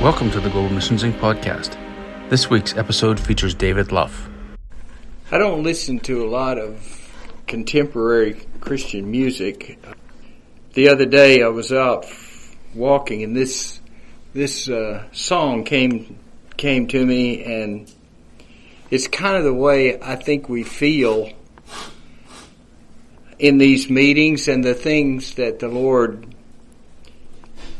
Welcome to the Global Missions Inc. podcast. This week's episode features David Luff. I don't listen to a lot of contemporary Christian music. The other day I was out walking and this this uh, song came came to me and it's kind of the way I think we feel in these meetings and the things that the Lord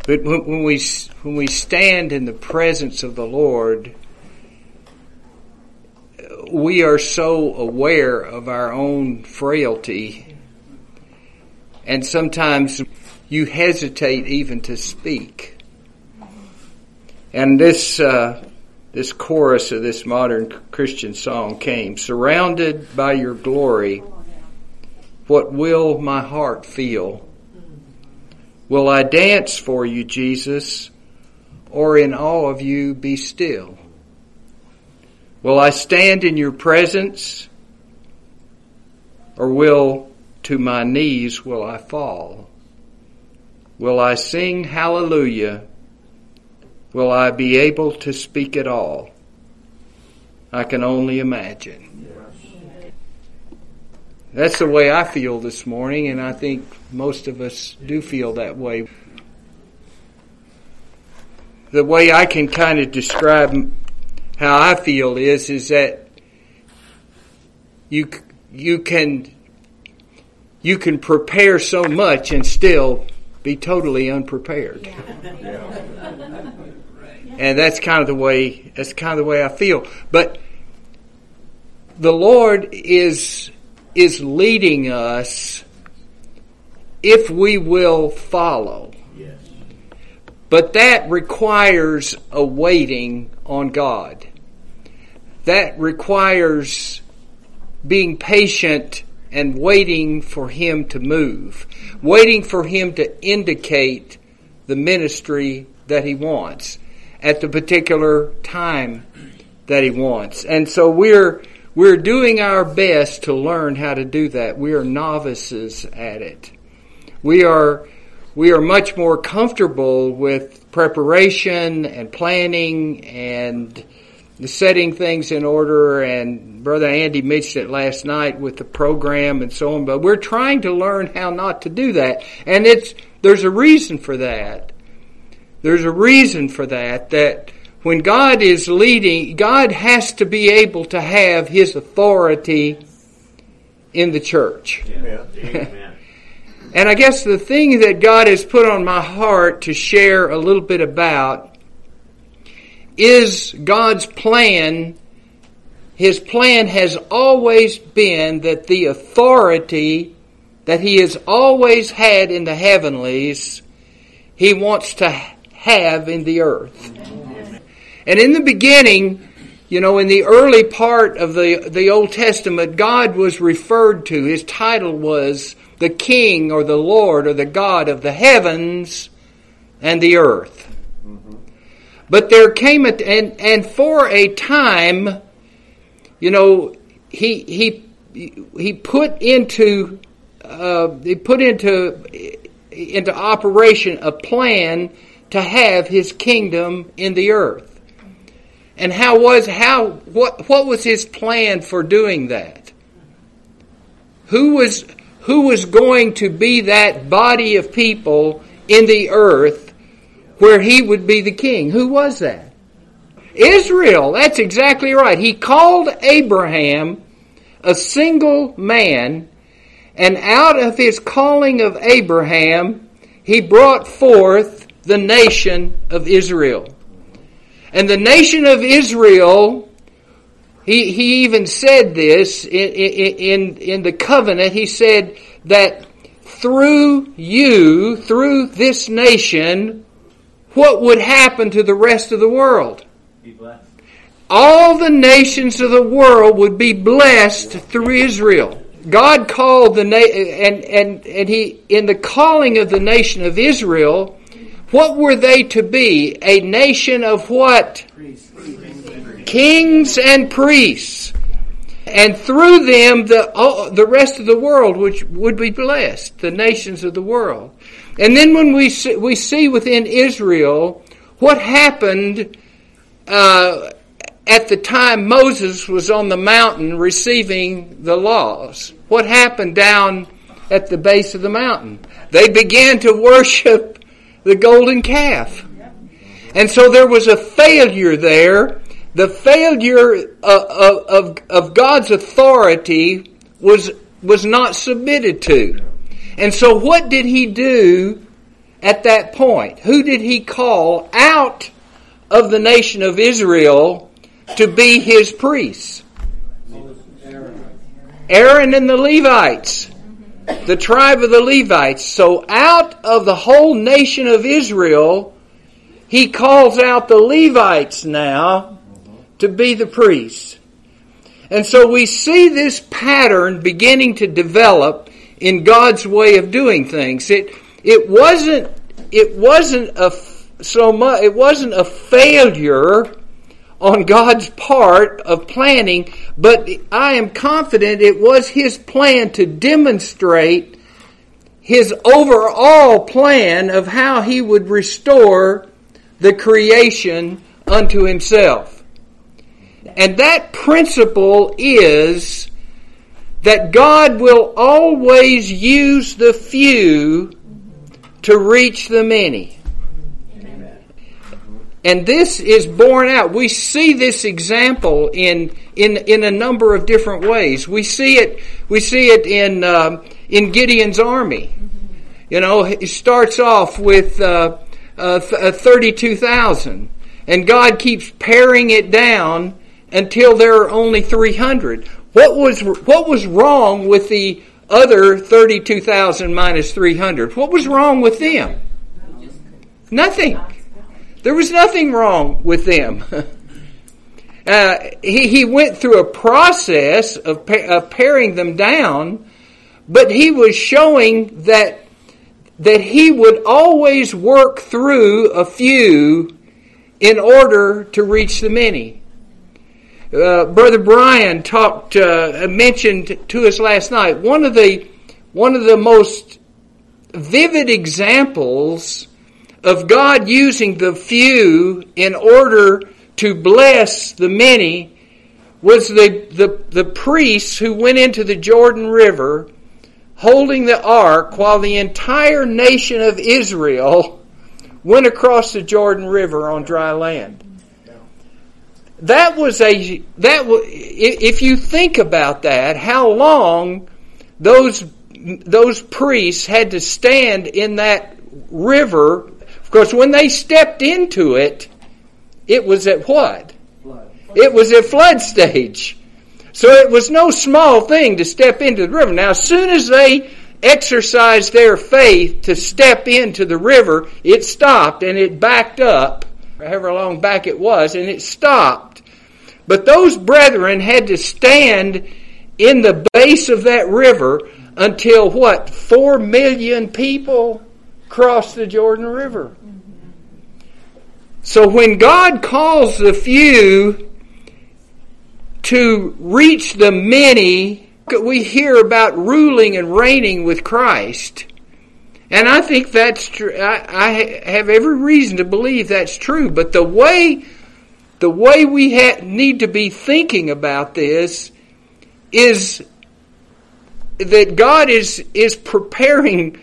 but when, we when we stand in the presence of the Lord, we are so aware of our own frailty, and sometimes you hesitate even to speak. And this uh, this chorus of this modern Christian song came: "Surrounded by Your glory, what will my heart feel?" Will I dance for you, Jesus, or in awe of you be still? Will I stand in your presence, or will to my knees will I fall? Will I sing hallelujah? Will I be able to speak at all? I can only imagine. That's the way I feel this morning, and I think most of us do feel that way. The way I can kind of describe how I feel is is that you you can you can prepare so much and still be totally unprepared. And that's kind of the way that's kind of the way I feel. But the Lord is is leading us if we will follow. Yes. But that requires a waiting on God. That requires being patient and waiting for Him to move, waiting for Him to indicate the ministry that He wants at the particular time that He wants. And so we're we're doing our best to learn how to do that. We are novices at it. We are, we are much more comfortable with preparation and planning and setting things in order and brother Andy mentioned it last night with the program and so on but we're trying to learn how not to do that and it's there's a reason for that there's a reason for that that when God is leading, God has to be able to have His authority in the church. Amen. and I guess the thing that God has put on my heart to share a little bit about is God's plan. His plan has always been that the authority that He has always had in the heavenlies, He wants to have in the earth. And in the beginning, you know, in the early part of the, the Old Testament, God was referred to. His title was the King or the Lord or the God of the heavens and the earth. But there came a, and, and for a time, you know, he, he, he put into, uh, he put into, into operation a plan to have his kingdom in the earth. And how was how what what was his plan for doing that? Who was who was going to be that body of people in the earth where he would be the king? Who was that? Israel. That's exactly right. He called Abraham a single man, and out of his calling of Abraham, he brought forth the nation of Israel. And the nation of Israel, he, he even said this in, in, in the covenant. He said that through you, through this nation, what would happen to the rest of the world? All the nations of the world would be blessed through Israel. God called the na- and and and he in the calling of the nation of Israel, what were they to be? A nation of what? Kings and priests. And through them, the, the rest of the world which would be blessed, the nations of the world. And then when we see, we see within Israel what happened uh, at the time Moses was on the mountain receiving the laws. What happened down at the base of the mountain? They began to worship the golden calf. And so there was a failure there. The failure uh, of, of, of God's authority was, was not submitted to. And so what did he do at that point? Who did he call out of the nation of Israel to be his priests? Aaron and the Levites, the tribe of the Levites. So out of the whole nation of Israel, he calls out the Levites now to be the priests. And so we see this pattern beginning to develop in God's way of doing things. It it wasn't it wasn't a so much it wasn't a failure on God's part of planning, but I am confident it was his plan to demonstrate his overall plan of how he would restore the creation unto himself. And that principle is that God will always use the few to reach the many. And this is borne out. We see this example in in in a number of different ways. We see it we see it in uh, in Gideon's army. You know, it starts off with uh, uh, uh thirty two thousand, and God keeps paring it down until there are only three hundred. What was what was wrong with the other 32,000 minus 300? What was wrong with them? Nothing. There was nothing wrong with them. uh, he, he went through a process of, of paring them down, but he was showing that that he would always work through a few in order to reach the many. Uh, Brother Brian talked, uh, mentioned to us last night one of the one of the most vivid examples of God using the few in order to bless the many was the, the, the priests who went into the Jordan River holding the ark while the entire nation of Israel went across the Jordan River on dry land that was a that if you think about that, how long those those priests had to stand in that river. Course, when they stepped into it, it was at what? Flood. It was at flood stage. So it was no small thing to step into the river. Now, as soon as they exercised their faith to step into the river, it stopped and it backed up, however long back it was, and it stopped. But those brethren had to stand in the base of that river until what? Four million people crossed the Jordan River. So when God calls the few to reach the many, we hear about ruling and reigning with Christ. And I think that's true. I, I have every reason to believe that's true. But the way the way we ha- need to be thinking about this is that God is is preparing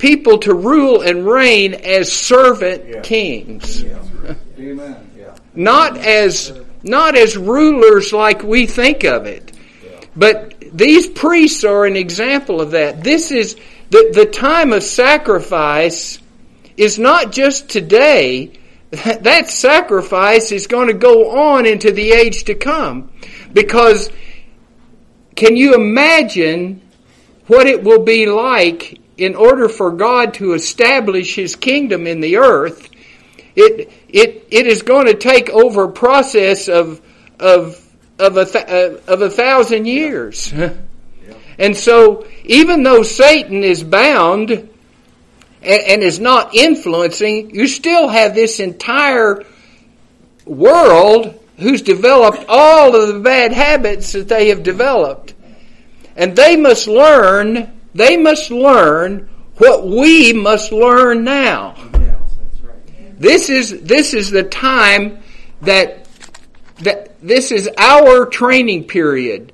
people to rule and reign as servant yeah. kings. Yeah. Amen. Yeah. Not as not as rulers like we think of it. But these priests are an example of that. This is the, the time of sacrifice is not just today, that sacrifice is going to go on into the age to come. Because can you imagine what it will be like in order for God to establish His kingdom in the earth? It, it, it is going to take over a process of, of, of, a, uh, of a thousand years. And so, even though Satan is bound and, and is not influencing, you still have this entire world who's developed all of the bad habits that they have developed. And they must learn, they must learn what we must learn now. This is this is the time that that this is our training period.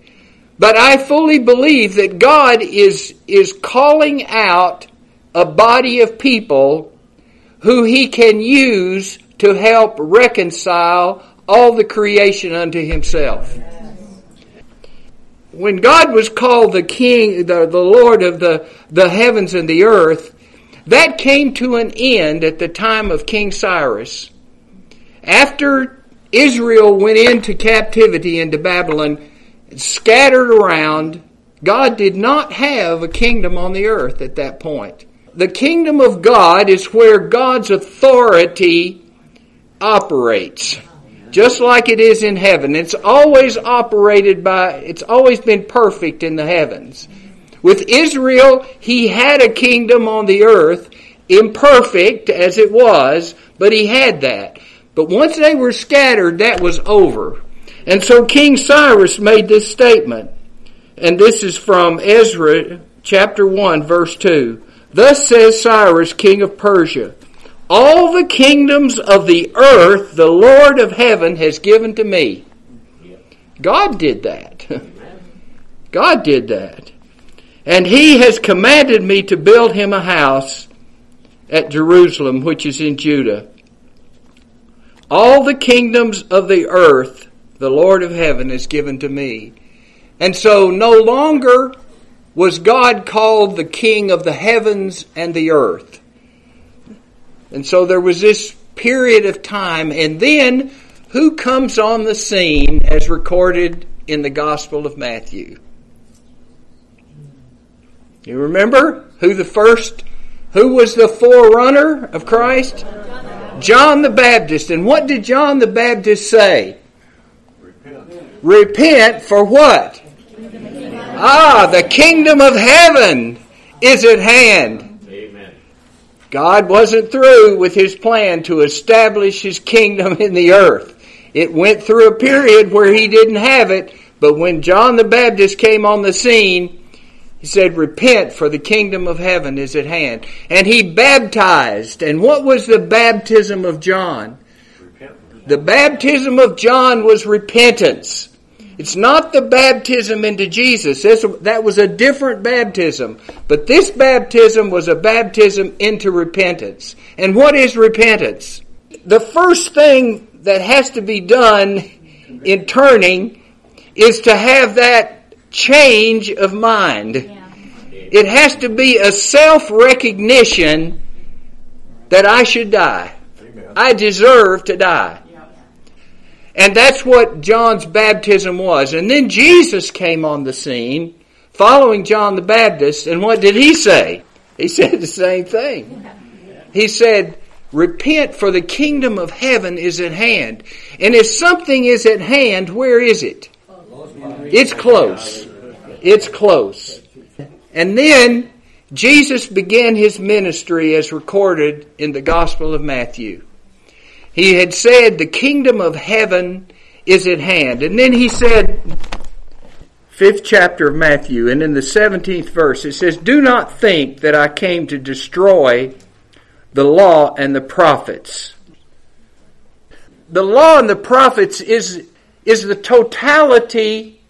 But I fully believe that God is is calling out a body of people who he can use to help reconcile all the creation unto himself. When God was called the king, the, the Lord of the, the heavens and the earth, that came to an end at the time of King Cyrus. After Israel went into captivity into Babylon, scattered around, God did not have a kingdom on the earth at that point. The kingdom of God is where God's authority operates. Just like it is in heaven. It's always operated by, it's always been perfect in the heavens. With Israel, he had a kingdom on the earth, imperfect as it was, but he had that. But once they were scattered, that was over. And so King Cyrus made this statement, and this is from Ezra chapter 1, verse 2. Thus says Cyrus, king of Persia, all the kingdoms of the earth the Lord of heaven has given to me. God did that. God did that. And he has commanded me to build him a house at Jerusalem, which is in Judah. All the kingdoms of the earth the Lord of heaven has given to me. And so no longer was God called the king of the heavens and the earth. And so there was this period of time, and then who comes on the scene as recorded in the Gospel of Matthew? You remember who the first, who was the forerunner of Christ? John the Baptist. And what did John the Baptist say? Repent. Repent for what? Ah, the kingdom of heaven is at hand. God wasn't through with his plan to establish his kingdom in the earth. It went through a period where he didn't have it, but when John the Baptist came on the scene, he said, Repent, for the kingdom of heaven is at hand. And he baptized. And what was the baptism of John? The baptism of John was repentance. It's not the baptism into Jesus. that was a different baptism. But this baptism was a baptism into repentance. And what is repentance? The first thing that has to be done in turning is to have that change of mind. It has to be a self recognition that I should die. I deserve to die. And that's what John's baptism was. And then Jesus came on the scene following John the Baptist, and what did he say? He said the same thing. He said, Repent, for the kingdom of heaven is at hand. And if something is at hand, where is it? It's close. It's close. And then Jesus began his ministry as recorded in the Gospel of Matthew. He had said, The kingdom of heaven is at hand. And then he said, fifth chapter of Matthew, and in the 17th verse, it says, Do not think that I came to destroy the law and the prophets. The law and the prophets is, is the totality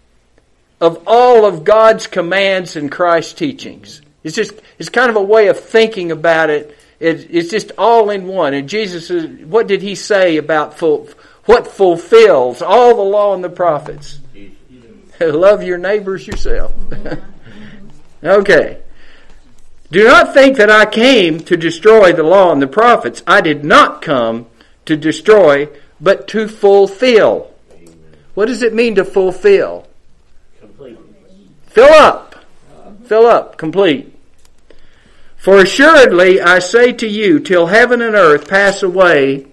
of all of God's commands and Christ's teachings. It's just, it's kind of a way of thinking about it it, it's just all in one. And Jesus, what did he say about full, what fulfills all the law and the prophets? Love your neighbors yourself. okay. Do not think that I came to destroy the law and the prophets. I did not come to destroy, but to fulfill. What does it mean to fulfill? Complete. Fill up. Fill up. Complete. For assuredly I say to you, till heaven and earth pass away,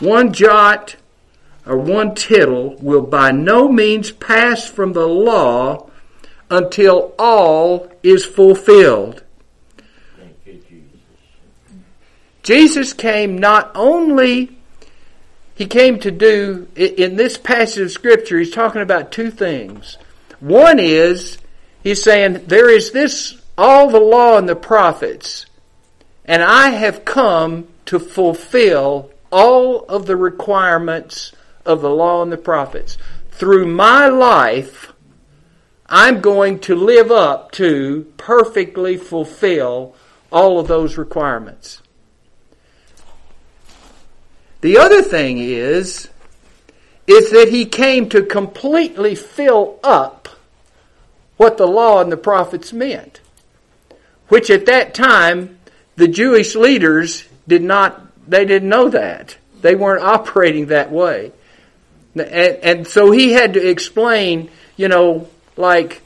one jot or one tittle will by no means pass from the law until all is fulfilled. Jesus came not only he came to do in this passage of scripture he's talking about two things. One is he's saying there is this all the law and the prophets and I have come to fulfill all of the requirements of the law and the prophets. Through my life, I'm going to live up to perfectly fulfill all of those requirements. The other thing is, is that he came to completely fill up what the law and the prophets meant, which at that time the Jewish leaders did not they didn't know that. They weren't operating that way. And, and so he had to explain, you know, like,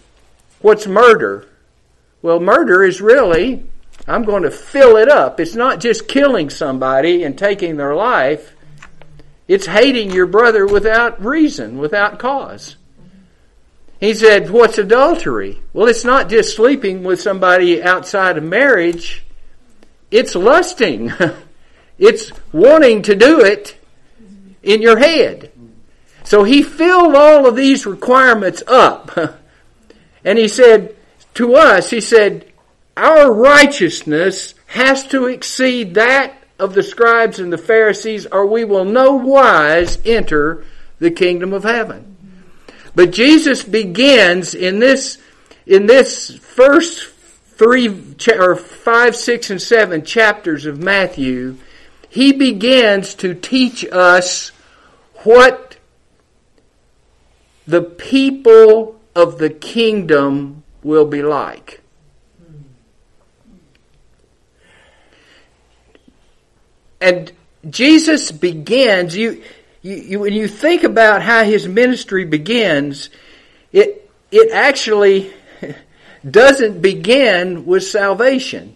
what's murder? Well, murder is really, I'm going to fill it up. It's not just killing somebody and taking their life. It's hating your brother without reason, without cause. He said, What's adultery? Well, it's not just sleeping with somebody outside of marriage, it's lusting. It's wanting to do it in your head. So he filled all of these requirements up. And he said to us, he said, our righteousness has to exceed that of the scribes and the Pharisees, or we will no wise enter the kingdom of heaven. But Jesus begins in this in this first three or five, six, and seven chapters of Matthew he begins to teach us what the people of the kingdom will be like. And Jesus begins, you, you, you, when you think about how his ministry begins, it, it actually doesn't begin with salvation,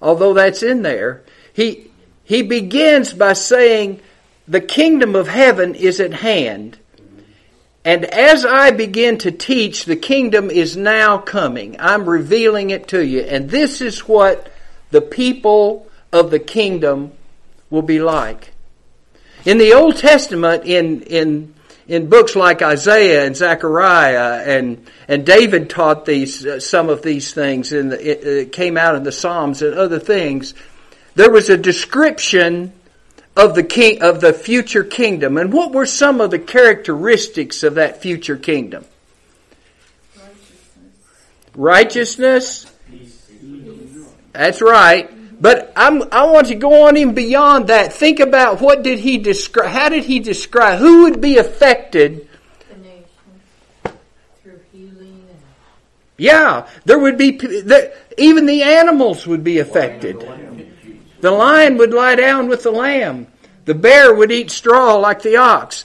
although that's in there. He, he begins by saying, The kingdom of heaven is at hand. And as I begin to teach, the kingdom is now coming. I'm revealing it to you. And this is what the people of the kingdom will be like. In the Old Testament, in, in, in books like Isaiah and Zechariah, and, and David taught these, uh, some of these things, and it, it came out in the Psalms and other things there was a description of the king of the future kingdom. And what were some of the characteristics of that future kingdom? Righteousness. Righteousness. That's right. But I'm, I want you to go on even beyond that. Think about what did he describe? How did he describe? Who would be affected? The nation through healing. Yeah, there would be even the animals would be affected. The lion would lie down with the lamb. The bear would eat straw like the ox.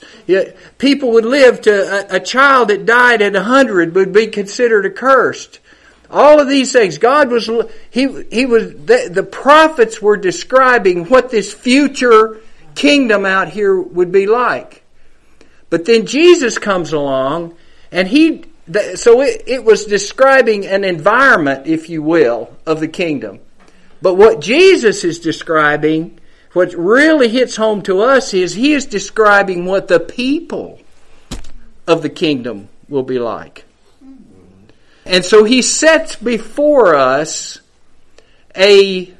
People would live to a, a child that died at a hundred would be considered accursed. All of these things, God was, he, he was, the, the prophets were describing what this future kingdom out here would be like. But then Jesus comes along and he, so it, it was describing an environment, if you will, of the kingdom. But what Jesus is describing, what really hits home to us is he is describing what the people of the kingdom will be like. And so he sets before us a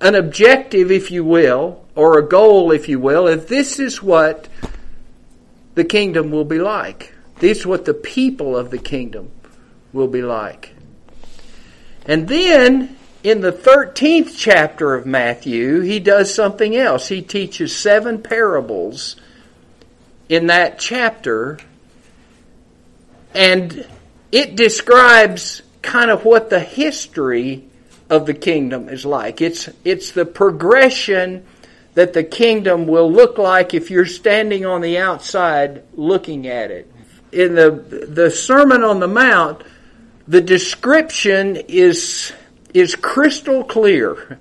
an objective, if you will, or a goal, if you will, if this is what the kingdom will be like. This is what the people of the kingdom will be like. And then in the 13th chapter of Matthew, he does something else. He teaches seven parables in that chapter, and it describes kind of what the history of the kingdom is like. It's, it's the progression that the kingdom will look like if you're standing on the outside looking at it. In the, the Sermon on the Mount, the description is is crystal clear.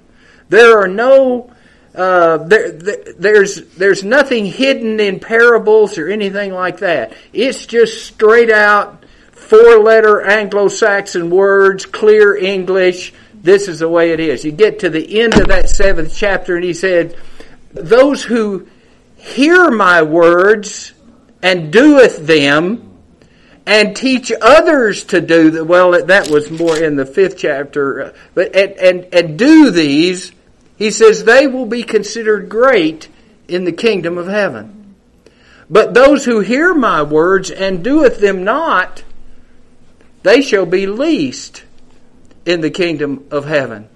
There are no uh, there, there, there's there's nothing hidden in parables or anything like that. It's just straight out four letter Anglo-Saxon words, clear English, this is the way it is. You get to the end of that seventh chapter and he said, those who hear my words and doeth them and teach others to do the, well that was more in the fifth chapter uh, but and, and and do these he says they will be considered great in the kingdom of heaven but those who hear my words and doeth them not they shall be least in the kingdom of heaven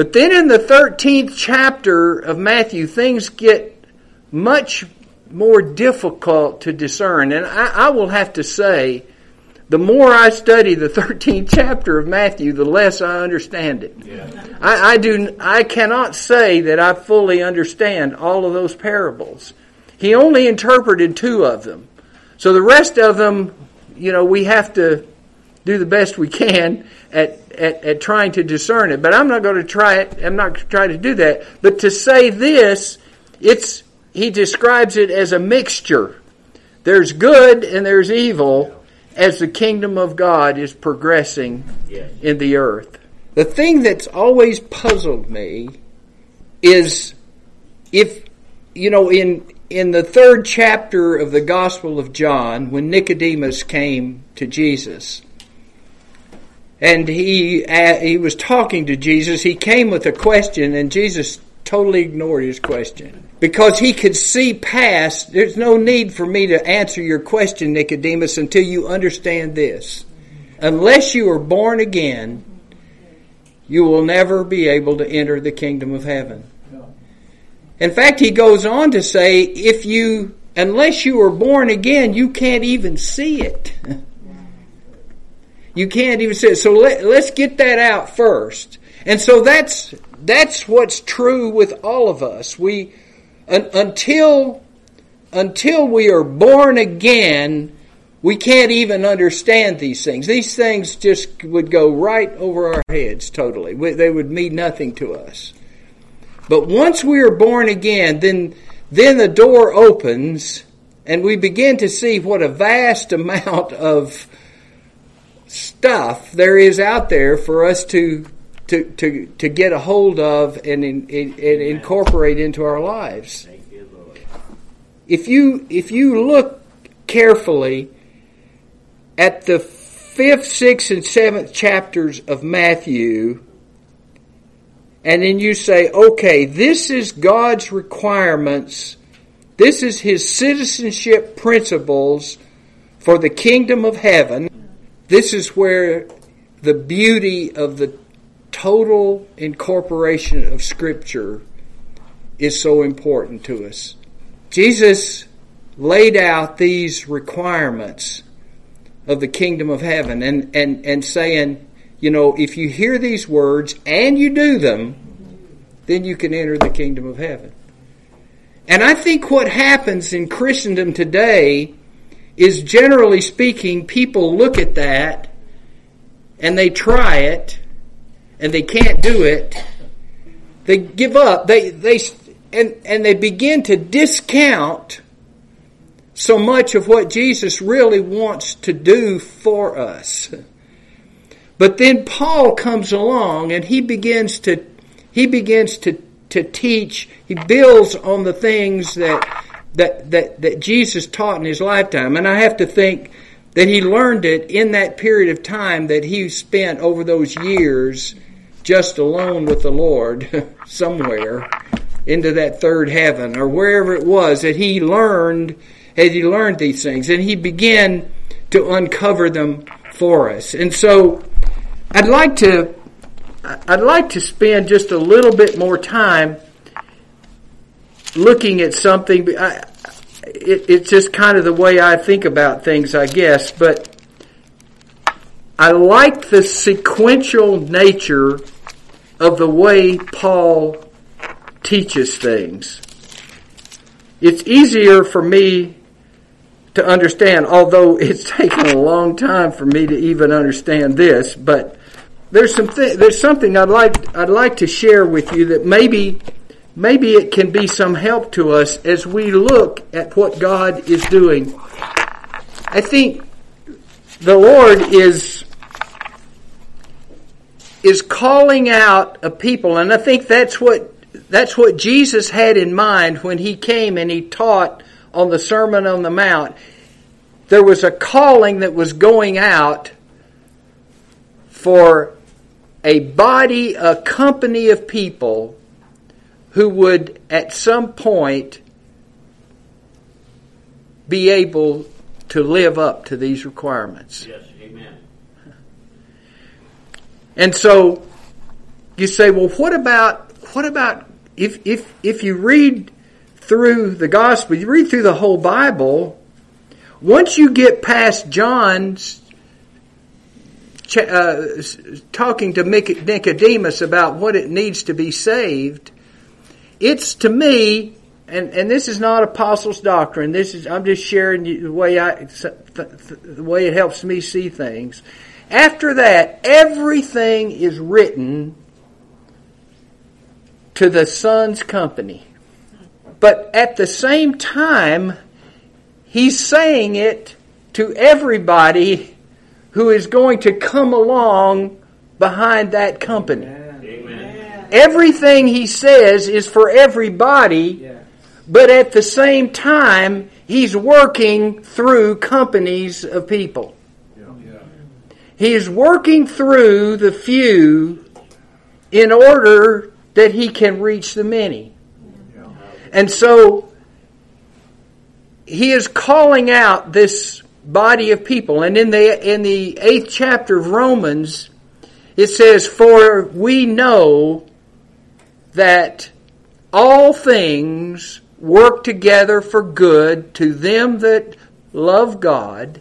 but then in the 13th chapter of Matthew things get much more difficult to discern. And I, I, will have to say, the more I study the 13th chapter of Matthew, the less I understand it. Yeah. I, I, do. I cannot say that I fully understand all of those parables. He only interpreted two of them, so the rest of them, you know, we have to do the best we can at, at, at trying to discern it. But I'm not going to try it. I'm not going to try to do that. But to say this, it's he describes it as a mixture. There's good and there's evil as the kingdom of God is progressing in the earth. The thing that's always puzzled me is if, you know, in, in the third chapter of the Gospel of John, when Nicodemus came to Jesus, and he, he was talking to Jesus, he came with a question, and Jesus totally ignored his question because he could see past. There's no need for me to answer your question, Nicodemus, until you understand this. Unless you are born again, you will never be able to enter the kingdom of heaven. In fact, he goes on to say, if you, unless you are born again, you can't even see it. You can't even see it. So let, let's get that out first. And so that's that's what's true with all of us. We un, until until we are born again, we can't even understand these things. These things just would go right over our heads totally. They would mean nothing to us. But once we are born again, then then the door opens and we begin to see what a vast amount of stuff there is out there for us to to, to, to get a hold of and, in, and incorporate into our lives. If you, if you look carefully at the fifth, sixth, and seventh chapters of Matthew, and then you say, okay, this is God's requirements, this is His citizenship principles for the kingdom of heaven, this is where the beauty of the total incorporation of Scripture is so important to us. Jesus laid out these requirements of the kingdom of heaven and, and, and saying, you know, if you hear these words and you do them, then you can enter the kingdom of heaven. And I think what happens in Christendom today is generally speaking, people look at that and they try it and they can't do it, they give up. They they and and they begin to discount so much of what Jesus really wants to do for us. But then Paul comes along and he begins to he begins to to teach. He builds on the things that that that that Jesus taught in his lifetime. And I have to think that he learned it in that period of time that he spent over those years just alone with the Lord somewhere into that third heaven or wherever it was that he learned as he learned these things and he began to uncover them for us. And so I'd like to I'd like to spend just a little bit more time looking at something. I, it, it's just kind of the way I think about things, I guess. But I like the sequential nature of the way Paul teaches things. It's easier for me to understand, although it's taken a long time for me to even understand this, but there's some th- there's something I'd like I'd like to share with you that maybe maybe it can be some help to us as we look at what God is doing. I think the Lord is is calling out a people, and I think that's what that's what Jesus had in mind when he came and he taught on the Sermon on the Mount. There was a calling that was going out for a body, a company of people who would at some point be able to live up to these requirements. Yes, amen. And so you say, well, what about what about if if if you read through the gospel, you read through the whole Bible, once you get past John's uh, talking to Nicodemus about what it needs to be saved, it's to me, and, and this is not apostles' doctrine. This is I'm just sharing the way I the way it helps me see things. After that, everything is written to the Son's company. But at the same time, he's saying it to everybody who is going to come along behind that company. Amen. Everything he says is for everybody, but at the same time, he's working through companies of people. He's working through the few in order that he can reach the many. And so he is calling out this body of people. And in the in the eighth chapter of Romans, it says, For we know that all things work together for good to them that love God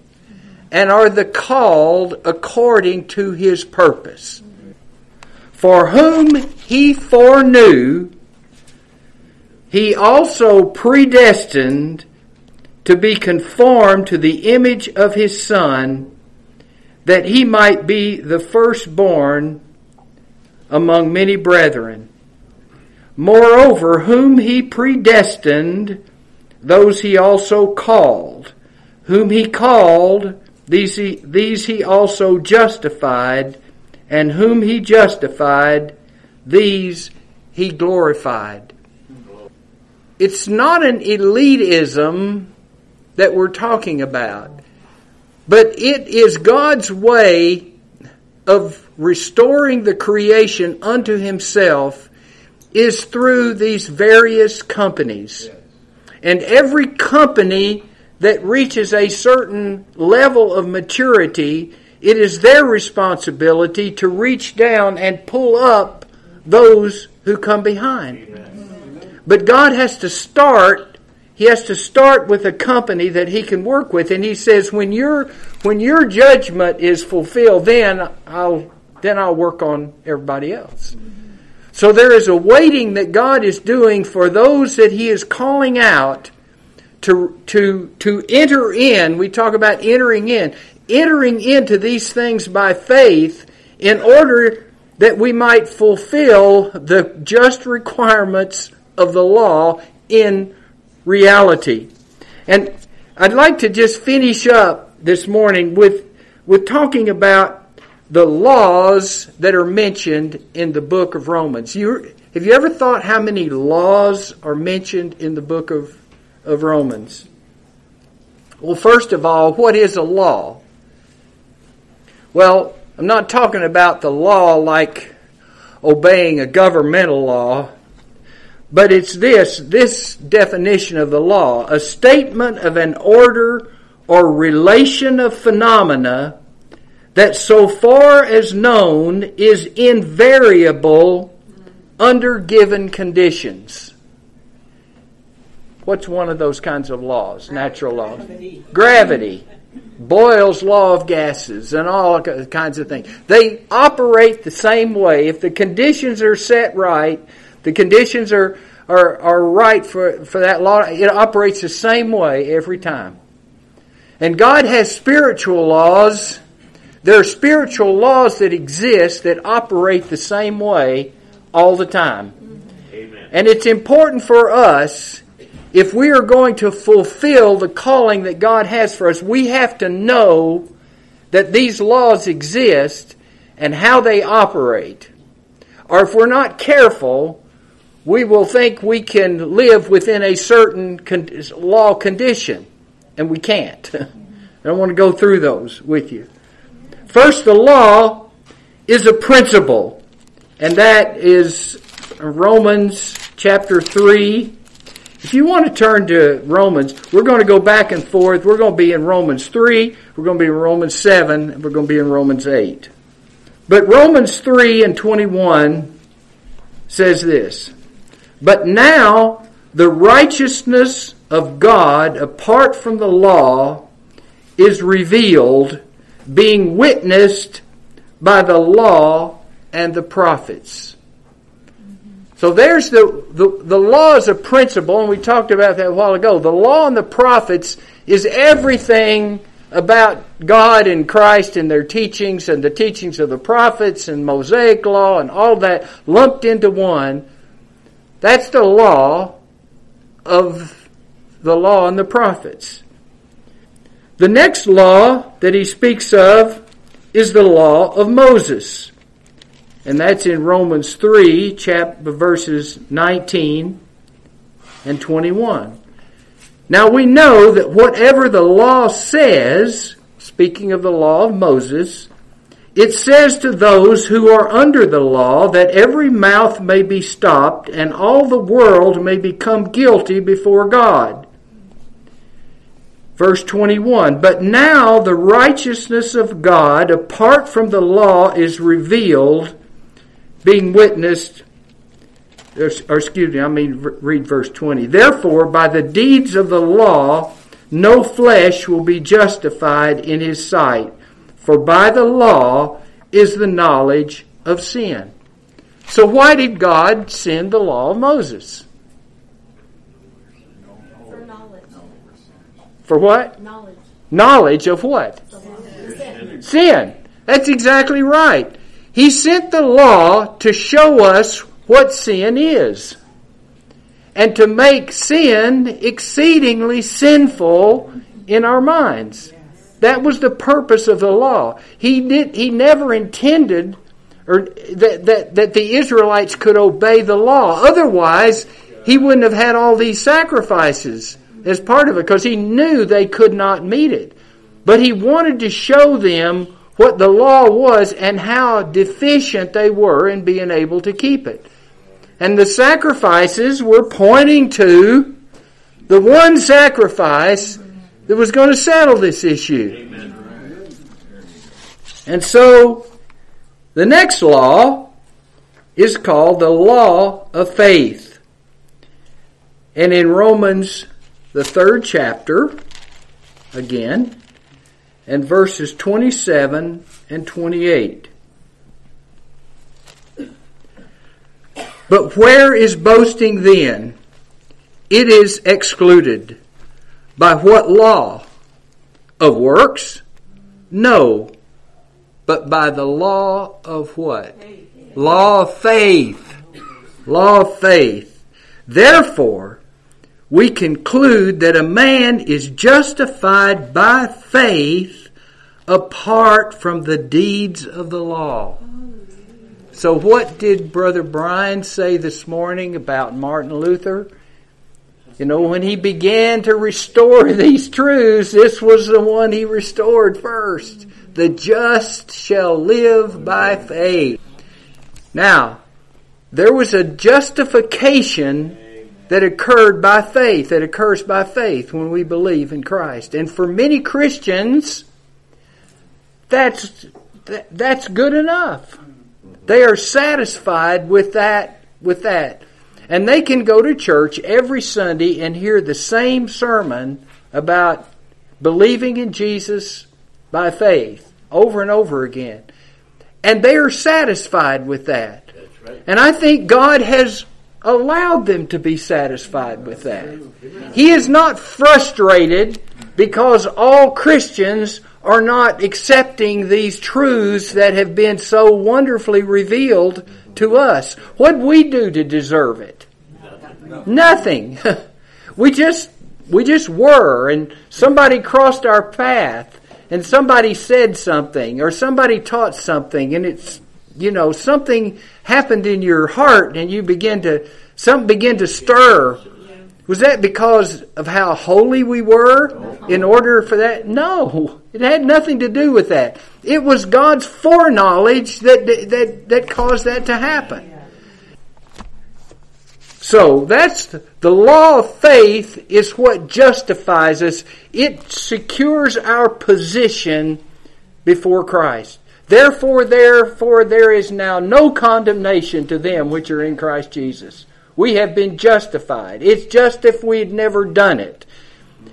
and are the called according to his purpose. For whom he foreknew, he also predestined to be conformed to the image of his Son, that he might be the firstborn among many brethren. Moreover, whom he predestined, those he also called. Whom he called, these he, these he also justified and whom he justified, these he glorified. It's not an elitism that we're talking about, but it is God's way of restoring the creation unto himself is through these various companies. And every company that reaches a certain level of maturity it is their responsibility to reach down and pull up those who come behind. Amen. But God has to start, He has to start with a company that He can work with. And He says, when your, when your judgment is fulfilled, then I'll, then I'll work on everybody else. So there is a waiting that God is doing for those that He is calling out to, to, to enter in. We talk about entering in entering into these things by faith in order that we might fulfill the just requirements of the law in reality. And I'd like to just finish up this morning with, with talking about the laws that are mentioned in the book of Romans. You, have you ever thought how many laws are mentioned in the book of, of Romans? Well, first of all, what is a law? Well, I'm not talking about the law like obeying a governmental law, but it's this, this definition of the law, a statement of an order or relation of phenomena that so far as known is invariable under given conditions. What's one of those kinds of laws? Natural laws. Gravity. Boyle's law of gases and all kinds of things. They operate the same way. If the conditions are set right, the conditions are, are, are right for, for that law, it operates the same way every time. And God has spiritual laws. There are spiritual laws that exist that operate the same way all the time. Amen. And it's important for us if we are going to fulfill the calling that God has for us, we have to know that these laws exist and how they operate. Or if we're not careful, we will think we can live within a certain con- law condition, and we can't. I don't want to go through those with you. First, the law is a principle, and that is Romans chapter 3. If you want to turn to Romans, we're going to go back and forth. We're going to be in Romans 3, we're going to be in Romans 7, and we're going to be in Romans 8. But Romans 3 and 21 says this But now the righteousness of God apart from the law is revealed, being witnessed by the law and the prophets. So there's the, the, the law is a principle, and we talked about that a while ago. The law and the prophets is everything about God and Christ and their teachings and the teachings of the prophets and Mosaic law and all that lumped into one. That's the law of the law and the prophets. The next law that he speaks of is the law of Moses. And that's in Romans 3, chapter verses 19 and 21. Now we know that whatever the law says, speaking of the law of Moses, it says to those who are under the law that every mouth may be stopped and all the world may become guilty before God. Verse 21 But now the righteousness of God apart from the law is revealed, being witnessed. Or, excuse me, I mean, read verse 20. Therefore, by the deeds of the law, no flesh will be justified in his sight, for by the law is the knowledge of sin. So, why did God send the law of Moses? For knowledge. For what? Knowledge. Knowledge of what? Sin. Sin. That's exactly right. He sent the law to show us what sin is. And to make sin exceedingly sinful in our minds. That was the purpose of the law. He did he never intended or that, that, that the Israelites could obey the law. Otherwise, he wouldn't have had all these sacrifices as part of it because he knew they could not meet it. But he wanted to show them what the law was and how deficient they were in being able to keep it. And the sacrifices were pointing to the one sacrifice that was going to settle this issue. And so the next law is called the law of faith. And in Romans the third chapter, again, and verses 27 and 28. But where is boasting then? It is excluded. By what law? Of works? No. But by the law of what? Law of faith. Law of faith. Therefore, we conclude that a man is justified by faith apart from the deeds of the law. So, what did Brother Brian say this morning about Martin Luther? You know, when he began to restore these truths, this was the one he restored first. The just shall live by faith. Now, there was a justification that occurred by faith, that occurs by faith when we believe in Christ. And for many Christians, that's, that's good enough. They are satisfied with that, with that. And they can go to church every Sunday and hear the same sermon about believing in Jesus by faith over and over again. And they are satisfied with that. And I think God has allowed them to be satisfied with that. He is not frustrated because all Christians are not accepting these truths that have been so wonderfully revealed to us. What we do to deserve it? Nothing. we just we just were and somebody crossed our path and somebody said something or somebody taught something and it's you know something happened in your heart and you begin to something begin to stir was that because of how holy we were in order for that no it had nothing to do with that it was god's foreknowledge that that that caused that to happen so that's the, the law of faith is what justifies us. It secures our position before Christ. Therefore, therefore, there is now no condemnation to them which are in Christ Jesus. We have been justified. It's just if we had never done it.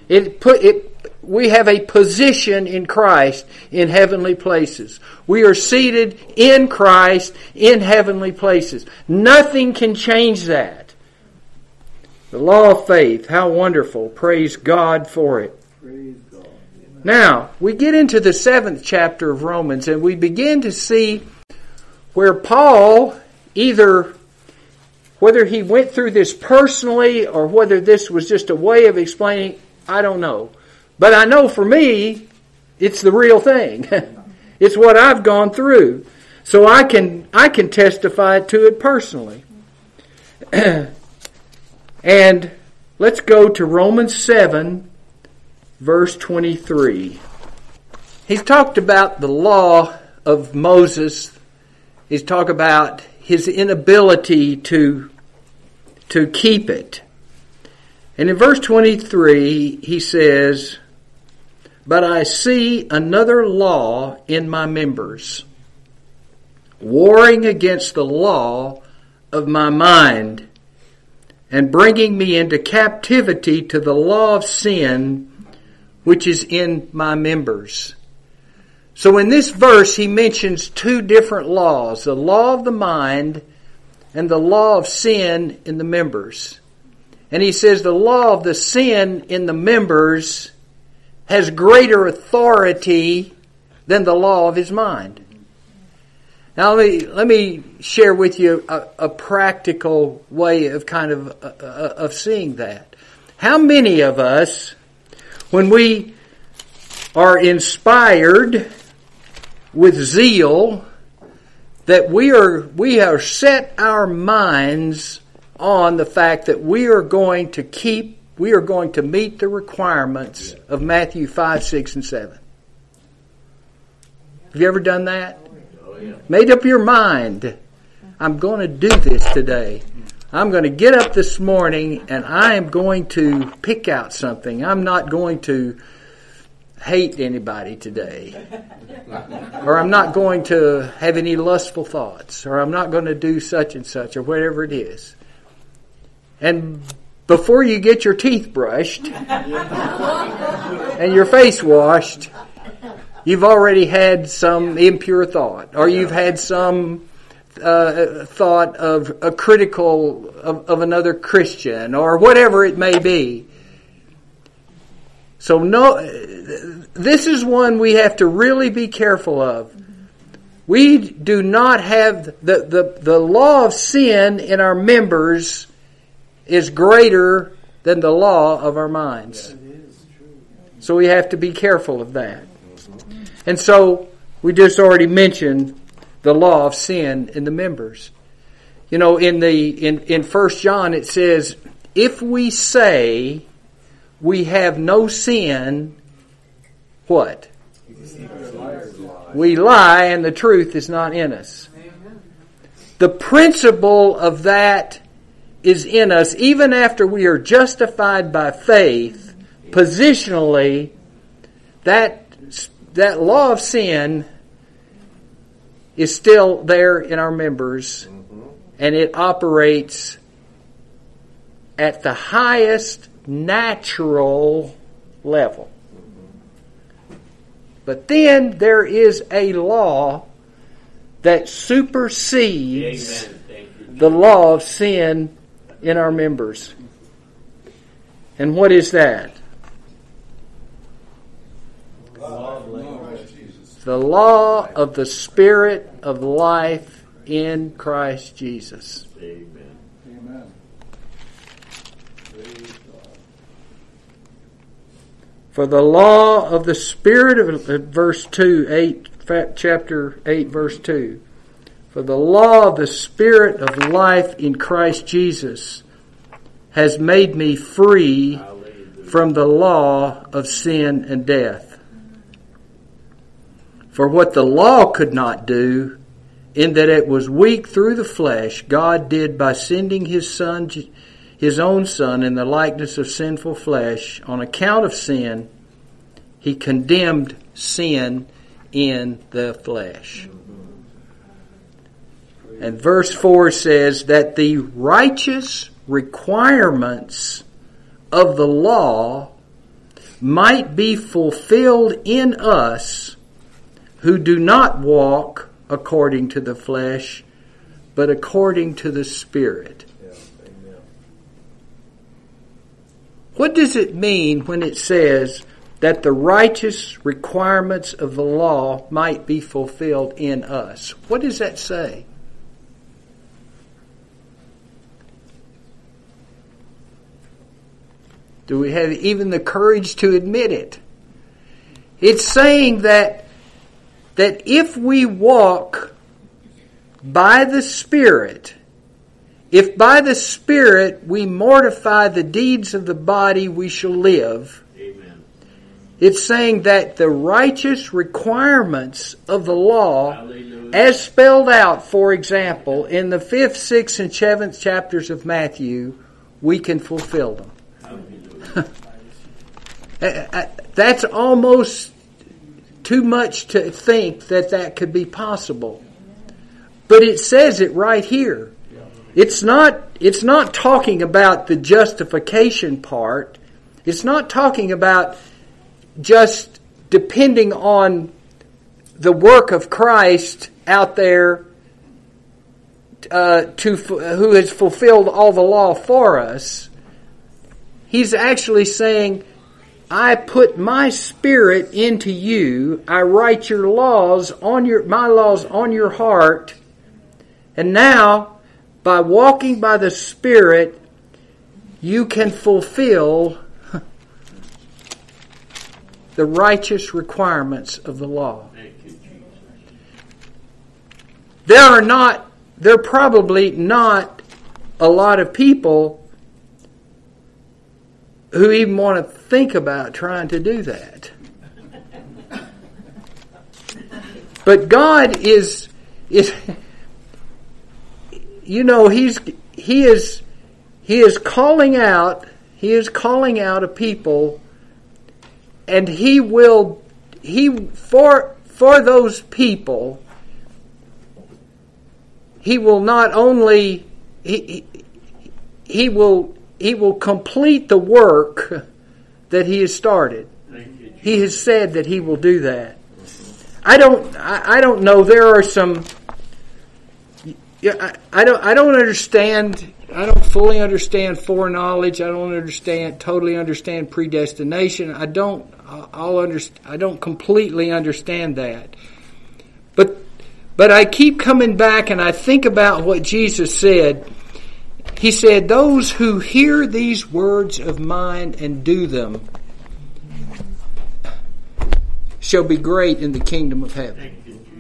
It put it. We have a position in Christ in heavenly places. We are seated in Christ in heavenly places. Nothing can change that. The law of faith, how wonderful. Praise God for it. God. Now, we get into the seventh chapter of Romans and we begin to see where Paul either whether he went through this personally or whether this was just a way of explaining, I don't know. But I know for me, it's the real thing. it's what I've gone through. So I can I can testify to it personally. And let's go to Romans 7, verse 23. He's talked about the law of Moses. He's talked about his inability to, to keep it. And in verse 23, he says, But I see another law in my members, warring against the law of my mind and bringing me into captivity to the law of sin which is in my members. So in this verse, he mentions two different laws the law of the mind and the law of sin in the members. And he says the law of the sin in the members has greater authority than the law of his mind. Now let me let me share with you a, a practical way of kind of uh, of seeing that. How many of us, when we are inspired with zeal, that we are we are set our minds on the fact that we are going to keep we are going to meet the requirements of Matthew five, six, and seven. Have you ever done that? Oh, Made up your mind. I'm going to do this today. I'm going to get up this morning and I am going to pick out something. I'm not going to hate anybody today. or I'm not going to have any lustful thoughts. Or I'm not going to do such and such or whatever it is. And before you get your teeth brushed and your face washed, You've already had some impure thought, or you've had some uh, thought of a critical of, of another Christian, or whatever it may be. So no, this is one we have to really be careful of. We do not have the, the, the law of sin in our members is greater than the law of our minds. So we have to be careful of that. And so we just already mentioned the law of sin in the members. You know, in the in, in first John it says, if we say we have no sin, what? We lie and the truth is not in us. The principle of that is in us even after we are justified by faith, positionally, that that law of sin is still there in our members and it operates at the highest natural level. But then there is a law that supersedes the law of sin in our members. And what is that? the law of the Spirit of life in Christ Jesus. Amen. Amen. For the law of the Spirit of uh, verse 2, 8, chapter 8, verse 2. For the law of the Spirit of life in Christ Jesus has made me free from the law of sin and death. For what the law could not do, in that it was weak through the flesh, God did by sending his son, his own son in the likeness of sinful flesh on account of sin, he condemned sin in the flesh. And verse 4 says that the righteous requirements of the law might be fulfilled in us who do not walk according to the flesh, but according to the Spirit. What does it mean when it says that the righteous requirements of the law might be fulfilled in us? What does that say? Do we have even the courage to admit it? It's saying that, that if we walk by the Spirit, if by the Spirit we mortify the deeds of the body, we shall live. Amen. It's saying that the righteous requirements of the law, Hallelujah. as spelled out, for example, in the fifth, sixth, and seventh chapters of Matthew, we can fulfill them. Uh, uh, that's almost too much to think that that could be possible. But it says it right here. It's not, it's not talking about the justification part. It's not talking about just depending on the work of Christ out there uh, to who has fulfilled all the law for us. He's actually saying, I put my spirit into you. I write your laws on your, my laws on your heart. And now, by walking by the Spirit, you can fulfill the righteous requirements of the law. There are not, there are probably not a lot of people who even want to think about trying to do that. But God is is you know he's he is he is calling out he is calling out a people and he will he for for those people he will not only he, he, he will he will complete the work that he has started. He has said that he will do that. I don't. I, I don't know. There are some. Yeah, I, I don't. I don't understand. I don't fully understand foreknowledge. I don't understand. Totally understand predestination. I don't. I'll understand. I don't completely understand that. But, but I keep coming back and I think about what Jesus said he said, Those who hear these words of mine and do them shall be great in the kingdom of heaven.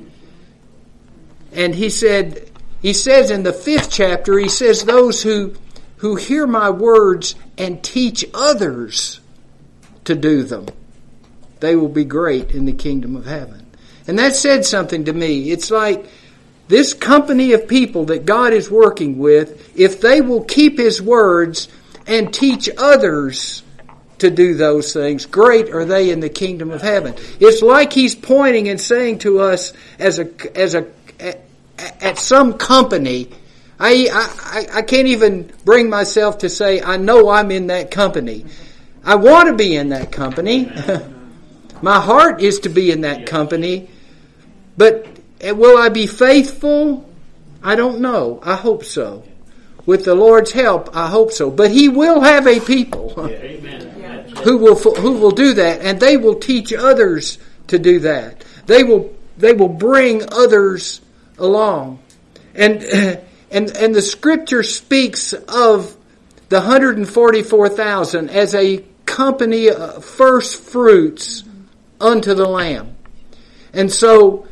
And he said, he says in the fifth chapter, he says, Those who, who hear my words and teach others to do them, they will be great in the kingdom of heaven. And that said something to me. It's like, this company of people that God is working with, if they will keep His words and teach others to do those things, great are they in the kingdom of heaven. It's like He's pointing and saying to us as a, as a, at some company, I, I, I can't even bring myself to say, I know I'm in that company. I want to be in that company. My heart is to be in that company. But eh, will I be faithful? I don't know. I hope so. With the Lord's help, I hope so. But He will have a people who will who will do that, and they will teach others to do that. They will they will bring others along, and and and the Scripture speaks of the hundred and forty four thousand as a company of first fruits unto the Lamb. And so,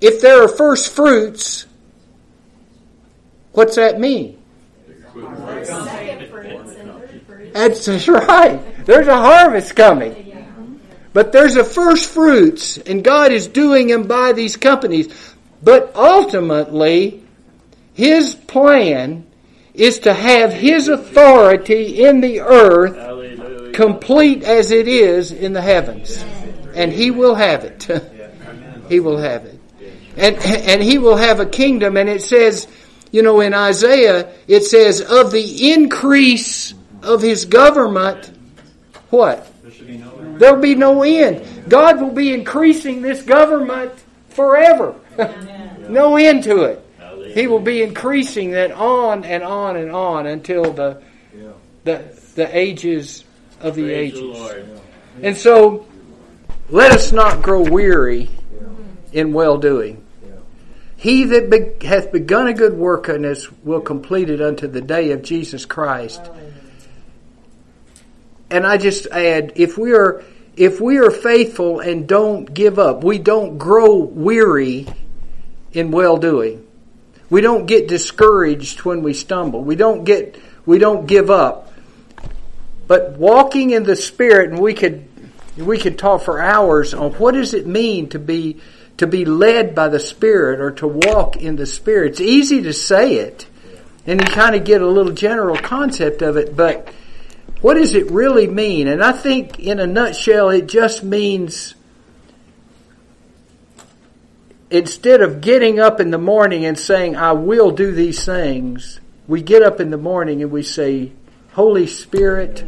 if there are first fruits, what's that mean? That's right. There's a harvest coming. But there's a first fruits, and God is doing them by these companies. But ultimately, His plan is to have His authority in the earth Hallelujah. complete as it is in the heavens. And He will have it. he will have it. And, and He will have a kingdom, and it says, you know, in Isaiah, it says, of the increase of His government, what? There will be no end. God will be increasing this government forever. no end to it. He will be increasing that on and on and on until the the the ages of the Praise ages. The and so let us not grow weary in well doing. He that be, hath begun a good work in us will complete it unto the day of Jesus Christ. And I just add, if we are if we are faithful and don't give up, we don't grow weary in well doing. We don't get discouraged when we stumble. We don't get we don't give up. But walking in the spirit and we could we could talk for hours on what does it mean to be to be led by the spirit or to walk in the spirit. It's easy to say it and you kind of get a little general concept of it, but what does it really mean? And I think in a nutshell, it just means instead of getting up in the morning and saying, I will do these things, we get up in the morning and we say, Holy Spirit,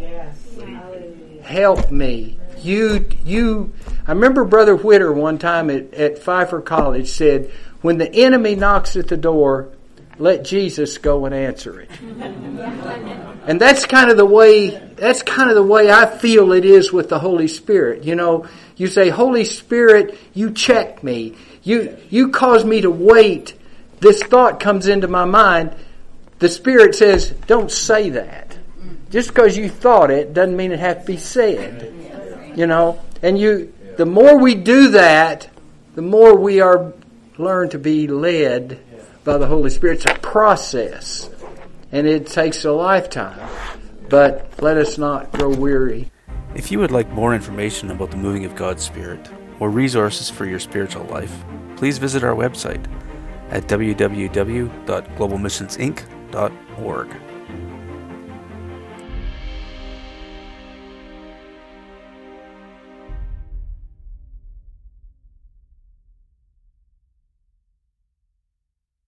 help me. You, you, I remember Brother Whitter one time at, at Pfeiffer College said, when the enemy knocks at the door, let Jesus go and answer it. and that's kind of the way that's kind of the way I feel it is with the Holy Spirit. You know, you say, Holy Spirit, you check me. You you cause me to wait. This thought comes into my mind. The Spirit says, Don't say that. Just because you thought it doesn't mean it has to be said. You know? And you the more we do that, the more we are learn to be led by the Holy Spirit. It's a process, and it takes a lifetime. But let us not grow weary. If you would like more information about the moving of God's Spirit or resources for your spiritual life, please visit our website at www.globalmissionsinc.org.